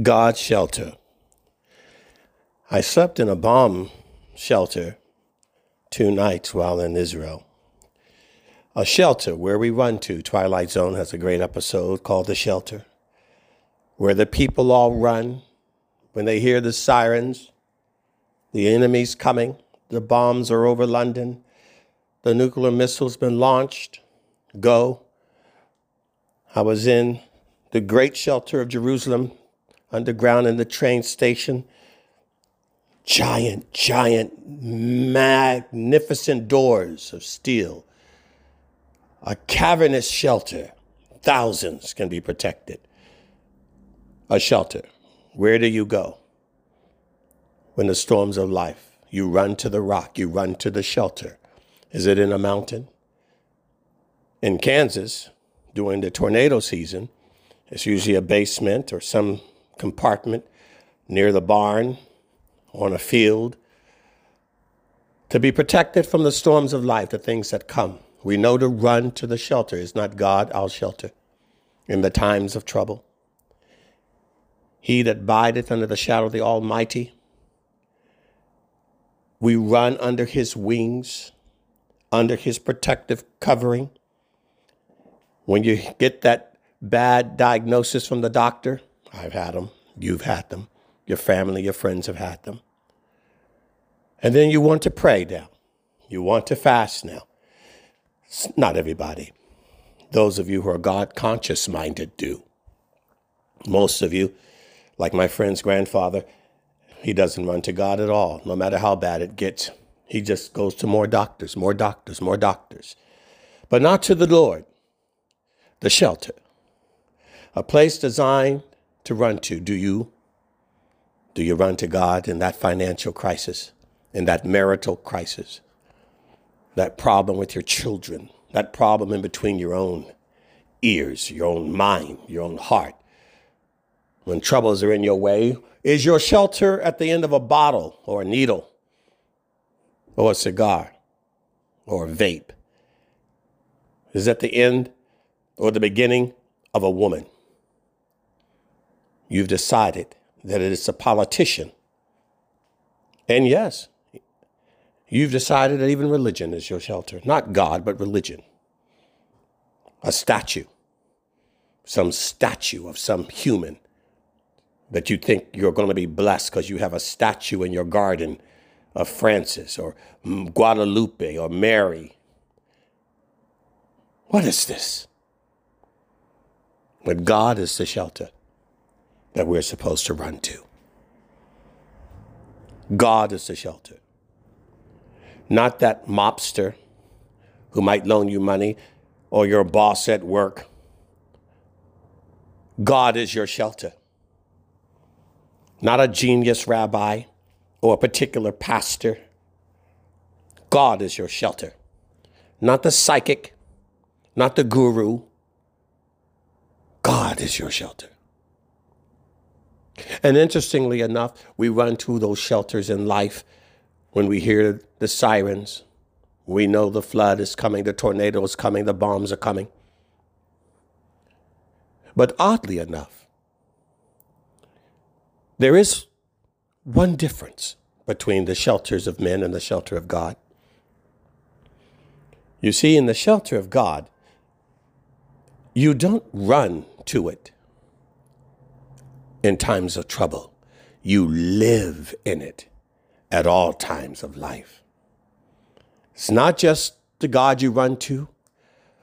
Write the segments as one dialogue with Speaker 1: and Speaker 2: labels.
Speaker 1: God's shelter. I slept in a bomb shelter two nights while in Israel. A shelter where we run to. Twilight Zone has a great episode called The Shelter, where the people all run when they hear the sirens, the enemy's coming, the bombs are over London, the nuclear missile's been launched. Go. I was in the great shelter of Jerusalem underground in the train station. Giant, giant, magnificent doors of steel. A cavernous shelter. Thousands can be protected. A shelter. Where do you go? When the storms of life, you run to the rock, you run to the shelter. Is it in a mountain? In Kansas, during the tornado season, it's usually a basement or some compartment near the barn, on a field, to be protected from the storms of life, the things that come. We know to run to the shelter. Is not God our shelter in the times of trouble? He that bideth under the shadow of the Almighty, we run under his wings, under his protective covering. When you get that bad diagnosis from the doctor, I've had them. You've had them. Your family, your friends have had them. And then you want to pray now. You want to fast now. Not everybody. Those of you who are God conscious minded do. Most of you, like my friend's grandfather, he doesn't run to God at all, no matter how bad it gets. He just goes to more doctors, more doctors, more doctors. But not to the Lord, the shelter, a place designed to run to. Do you? Do you run to God in that financial crisis, in that marital crisis, that problem with your children, that problem in between your own ears, your own mind, your own heart? When troubles are in your way, is your shelter at the end of a bottle or a needle or a cigar or a vape? Is at the end or the beginning of a woman? You've decided that it is a politician. And yes, you've decided that even religion is your shelter. Not God, but religion. A statue, some statue of some human that you think you're going to be blessed because you have a statue in your garden of Francis or Guadalupe or Mary. What is this? But God is the shelter that we're supposed to run to. God is the shelter. Not that mobster who might loan you money or your boss at work. God is your shelter. Not a genius rabbi or a particular pastor. God is your shelter. Not the psychic, not the guru. God is your shelter. And interestingly enough, we run to those shelters in life when we hear the sirens. We know the flood is coming, the tornado is coming, the bombs are coming. But oddly enough, there is one difference between the shelters of men and the shelter of God. You see, in the shelter of God, you don't run to it in times of trouble. You live in it at all times of life. It's not just the God you run to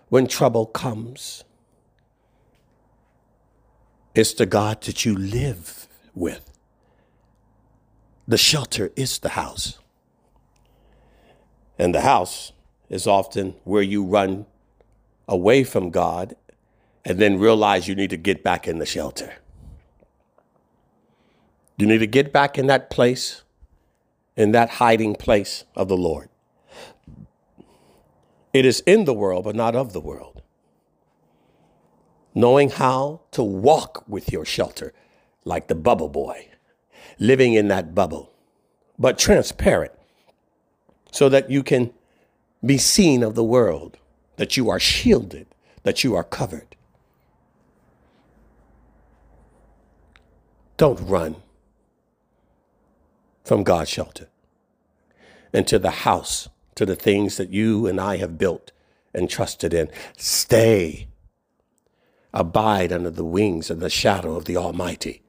Speaker 1: when trouble comes, it's the God that you live with. The shelter is the house. And the house is often where you run away from God and then realize you need to get back in the shelter. You need to get back in that place, in that hiding place of the Lord. It is in the world, but not of the world. Knowing how to walk with your shelter, like the bubble boy, living in that bubble, but transparent, so that you can be seen of the world, that you are shielded, that you are covered.
Speaker 2: Don't run from God's shelter into the house, to the things that you and I have built and trusted in. Stay. Abide under the wings and the shadow of the Almighty.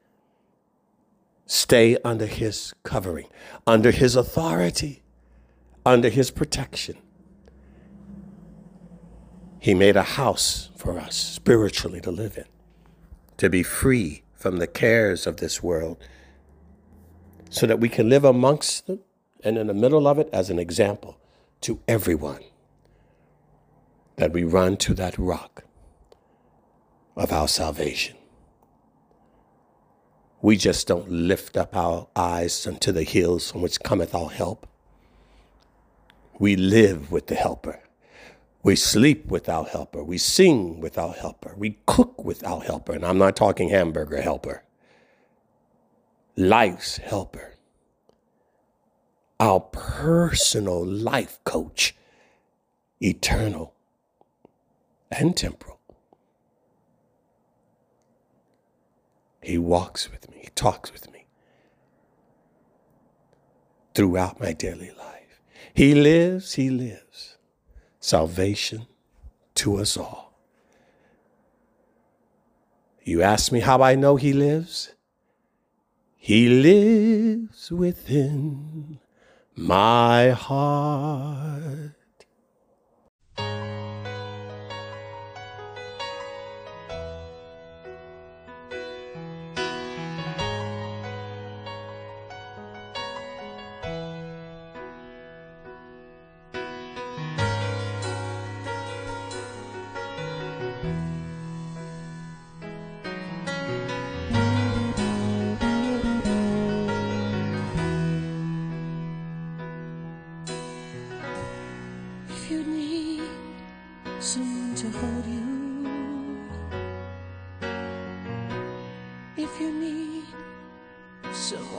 Speaker 2: Stay under His covering, under His authority, under His protection. He made a house for us spiritually to live in, to be free from the cares of this world, so that we can live amongst them and in the middle of it as an example to everyone that we run to that rock of our salvation. We just don't lift up our eyes unto the hills from which cometh our help. We live with the helper. We sleep with our helper. We sing with our helper. We cook with our helper. And I'm not talking hamburger helper, life's helper our personal life coach, eternal and temporal. He walks with me, he talks with me throughout my daily life. He lives, he lives. Salvation to us all. You ask me how I know he lives? He lives within my heart.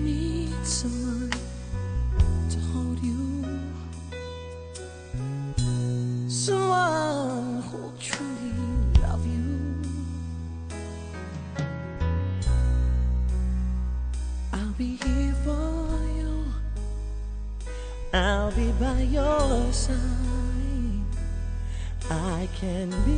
Speaker 2: need someone to hold you, someone who'll truly love you. I'll be here for you. I'll be by your side. I can be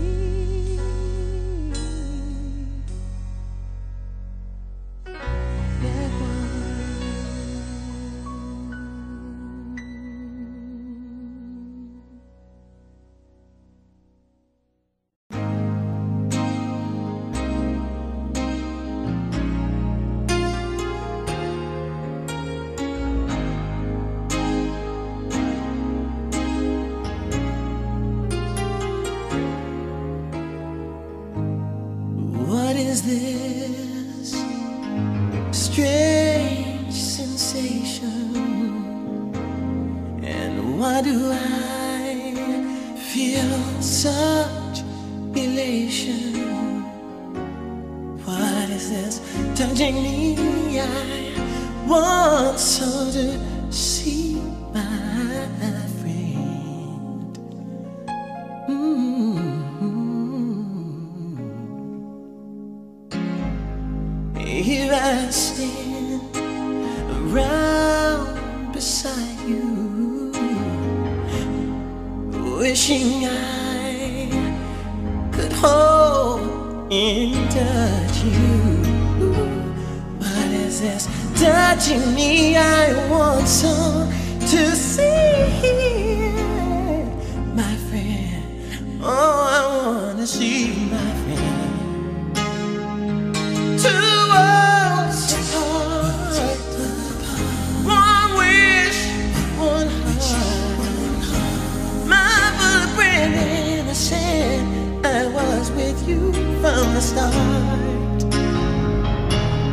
Speaker 2: around beside you, wishing I could hold and touch you. What is this touching me? I want so to see my friend. Oh, I want to see my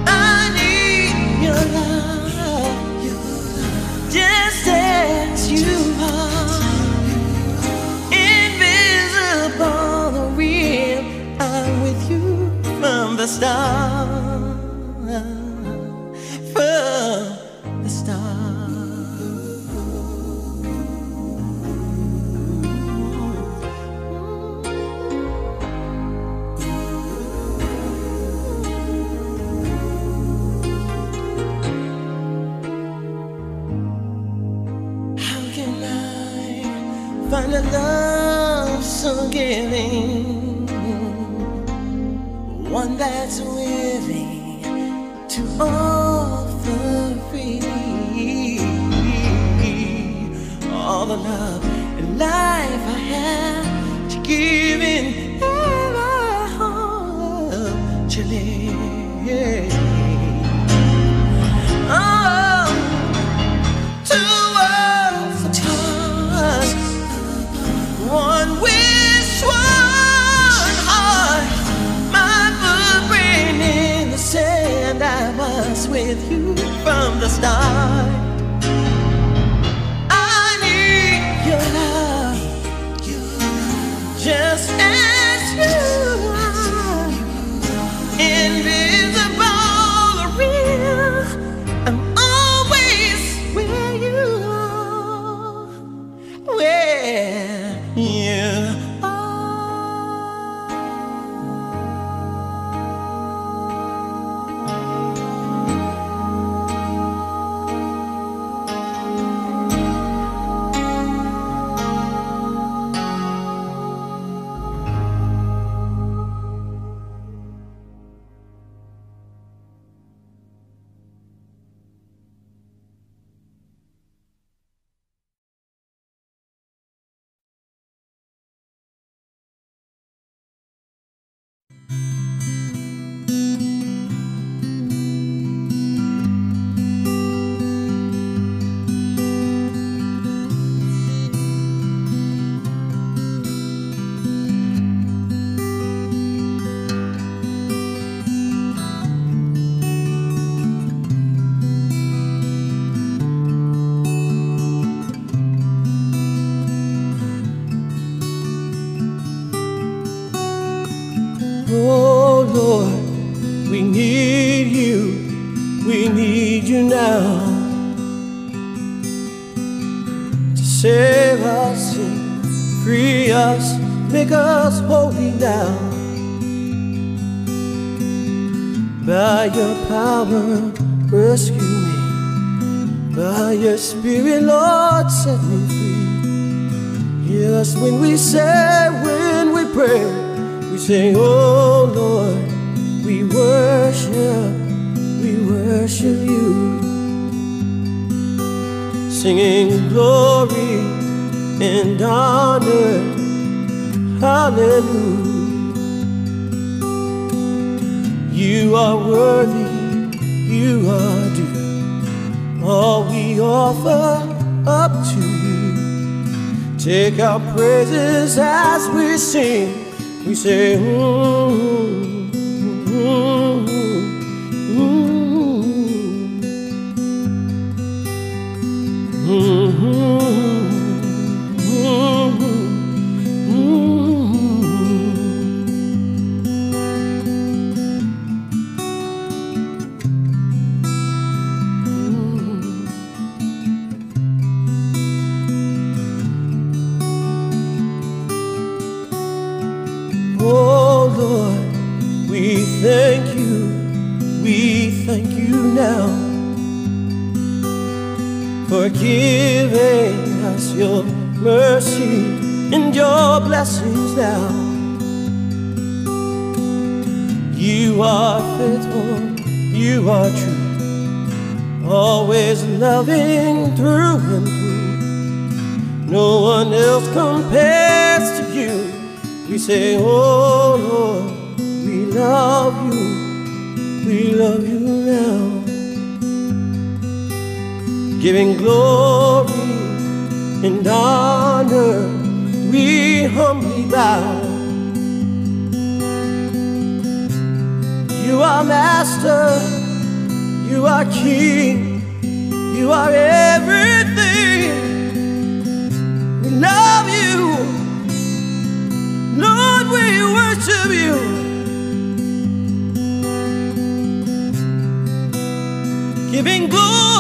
Speaker 2: I need your love, just as you are. Invisible, the real. I'm with you from the start. Love and life I have to give in to live. Oh, two worlds apart, one one heart. My footprint in the sand. I was with you from the start. Power, rescue me. By your spirit, Lord, set me free. Hear us when we say, when we pray, we say, Oh Lord, we worship, we worship you. Singing glory and honor, hallelujah. You are worthy, you are due. All we offer up to you. Take our praises as we sing. We say, mm, always loving through and through. No one else compares to you. We say, Oh Lord, we love you, we love you now. Giving glory and honor, we humbly bow. You are Master, you are King, you are everything. We love you. Lord, we worship you. Giving glory,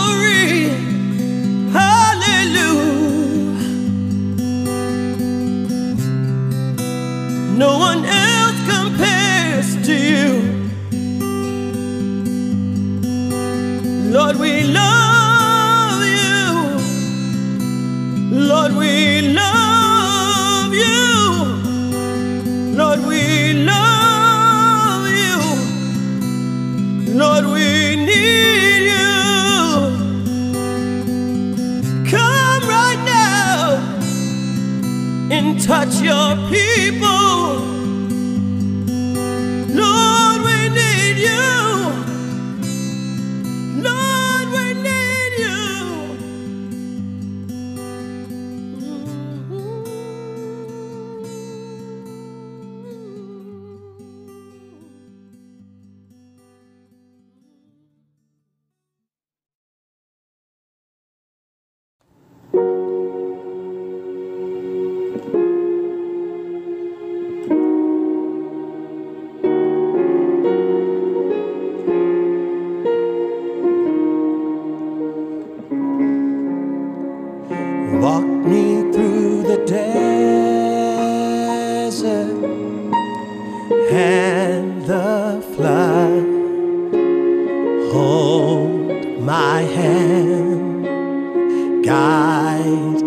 Speaker 2: hand, guide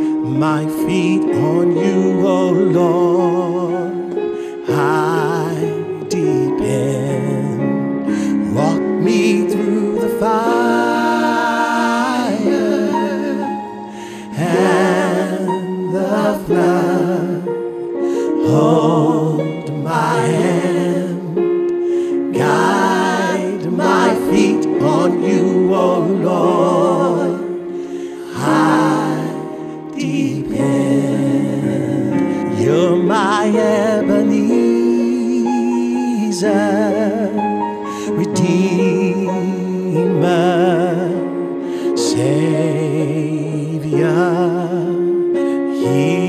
Speaker 2: my feet on you, O Lord. I Savior, healer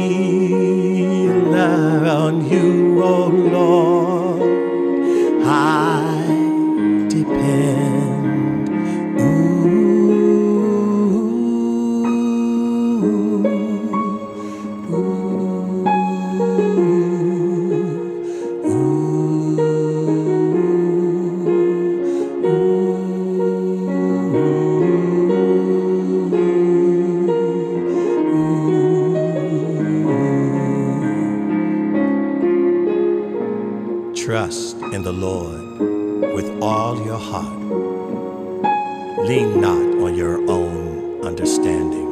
Speaker 1: understanding.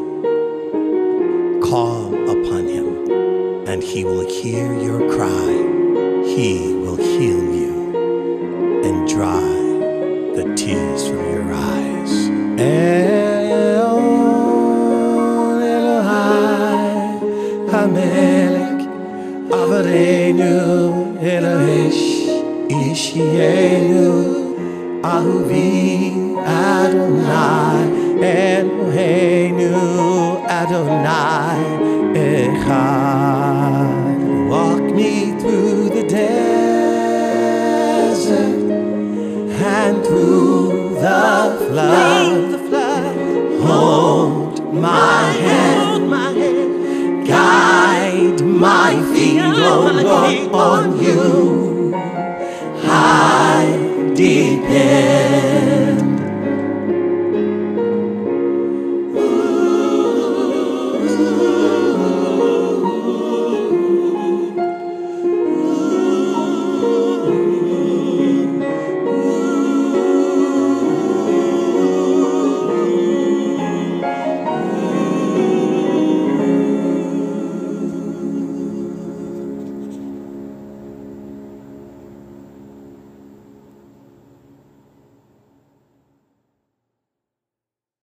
Speaker 1: Call upon him, and he will hear your cry. He will heal my